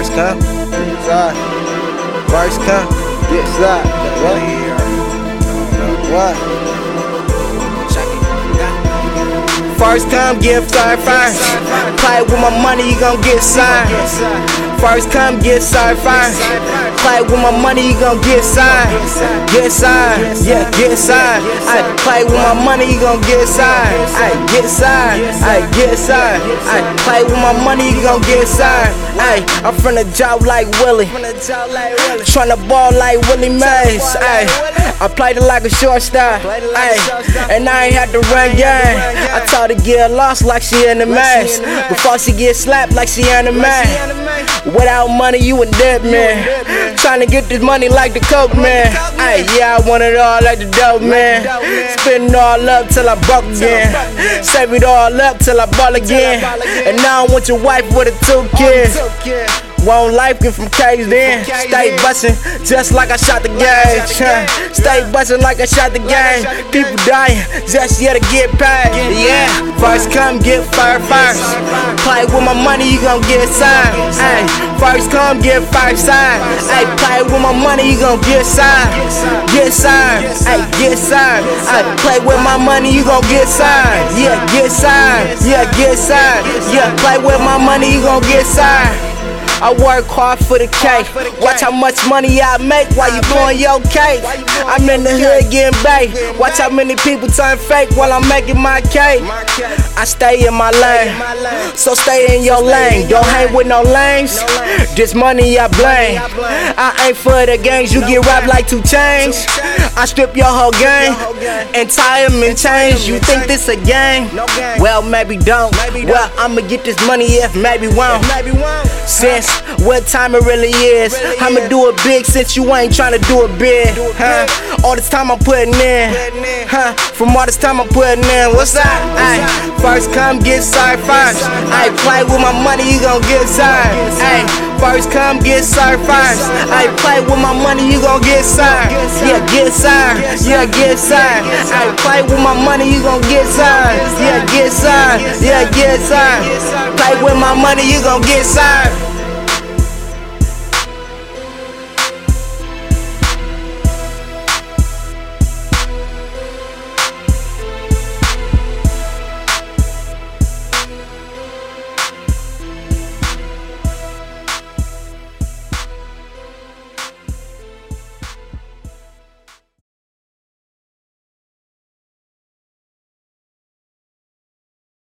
First come, side. First come, get side. What? What? First come, get started first. Play with my money, you gon' get signed. First come, get started first. Play with my money, you gon' get signed. Get signed, yeah, get signed. I play with my money, you gon' get signed. I get signed, I get signed. I play with my money, you gon' get signed. Ay, I'm from the job like Willie. Tryna ball like Willie Mays. Ay, I played it like a shortstop. Ay, and I ain't had to run game. I taught her get lost like she in the maze. Before she get slapped like she in the maze. Without money, you a dead man. Tryna get this money like the coke man. Ay, yeah, I want it all like the dope man. Spend all up till I broke again. Save it all up till I ball again. And now I want your wife with a two kids. One life get from caged in. Stay bustin' just like I shot the gauge. huh. Stay bustin' like I shot the game. People dying just yet to get paid. Yeah, first come get fired first. Play with my money, you gon' get signed. Ay, first come get fired signed. Ay, play with my money, you gon' get signed. Get signed. Ay, get signed. Ay, play with my money, you gon' get signed. Yeah, get signed. Yeah, get signed. Yeah, play with my money, you gon' get signed. I work hard for the cake. Watch how much money I make while you blowing your cake. I'm in the hood getting bait. Watch how many people turn fake while I'm making my cake. I stay in my lane, so stay in your lane. Don't hang with no lanes. This money I blame. I ain't for the games. You get robbed like 2 Chainz. I strip your whole game and tie 'em in chains. You think this a game? Well, maybe don't. Well, I'ma get this money if maybe won't. Since what time it really is. I'ma do it big since you ain't tryna do it big. Huh? All this time I'm putting in. Huh? From all this time I'm putting in. What's up? Ay, first come get served first. I play with my money, you gon' get served. Ay, first come get served. I play with my money, you gon' get served. Yeah, get served. Yeah, get served. I play with my money, you gon' get served. Yeah, get served. Yeah, get served. Play with my money, you gon' get served.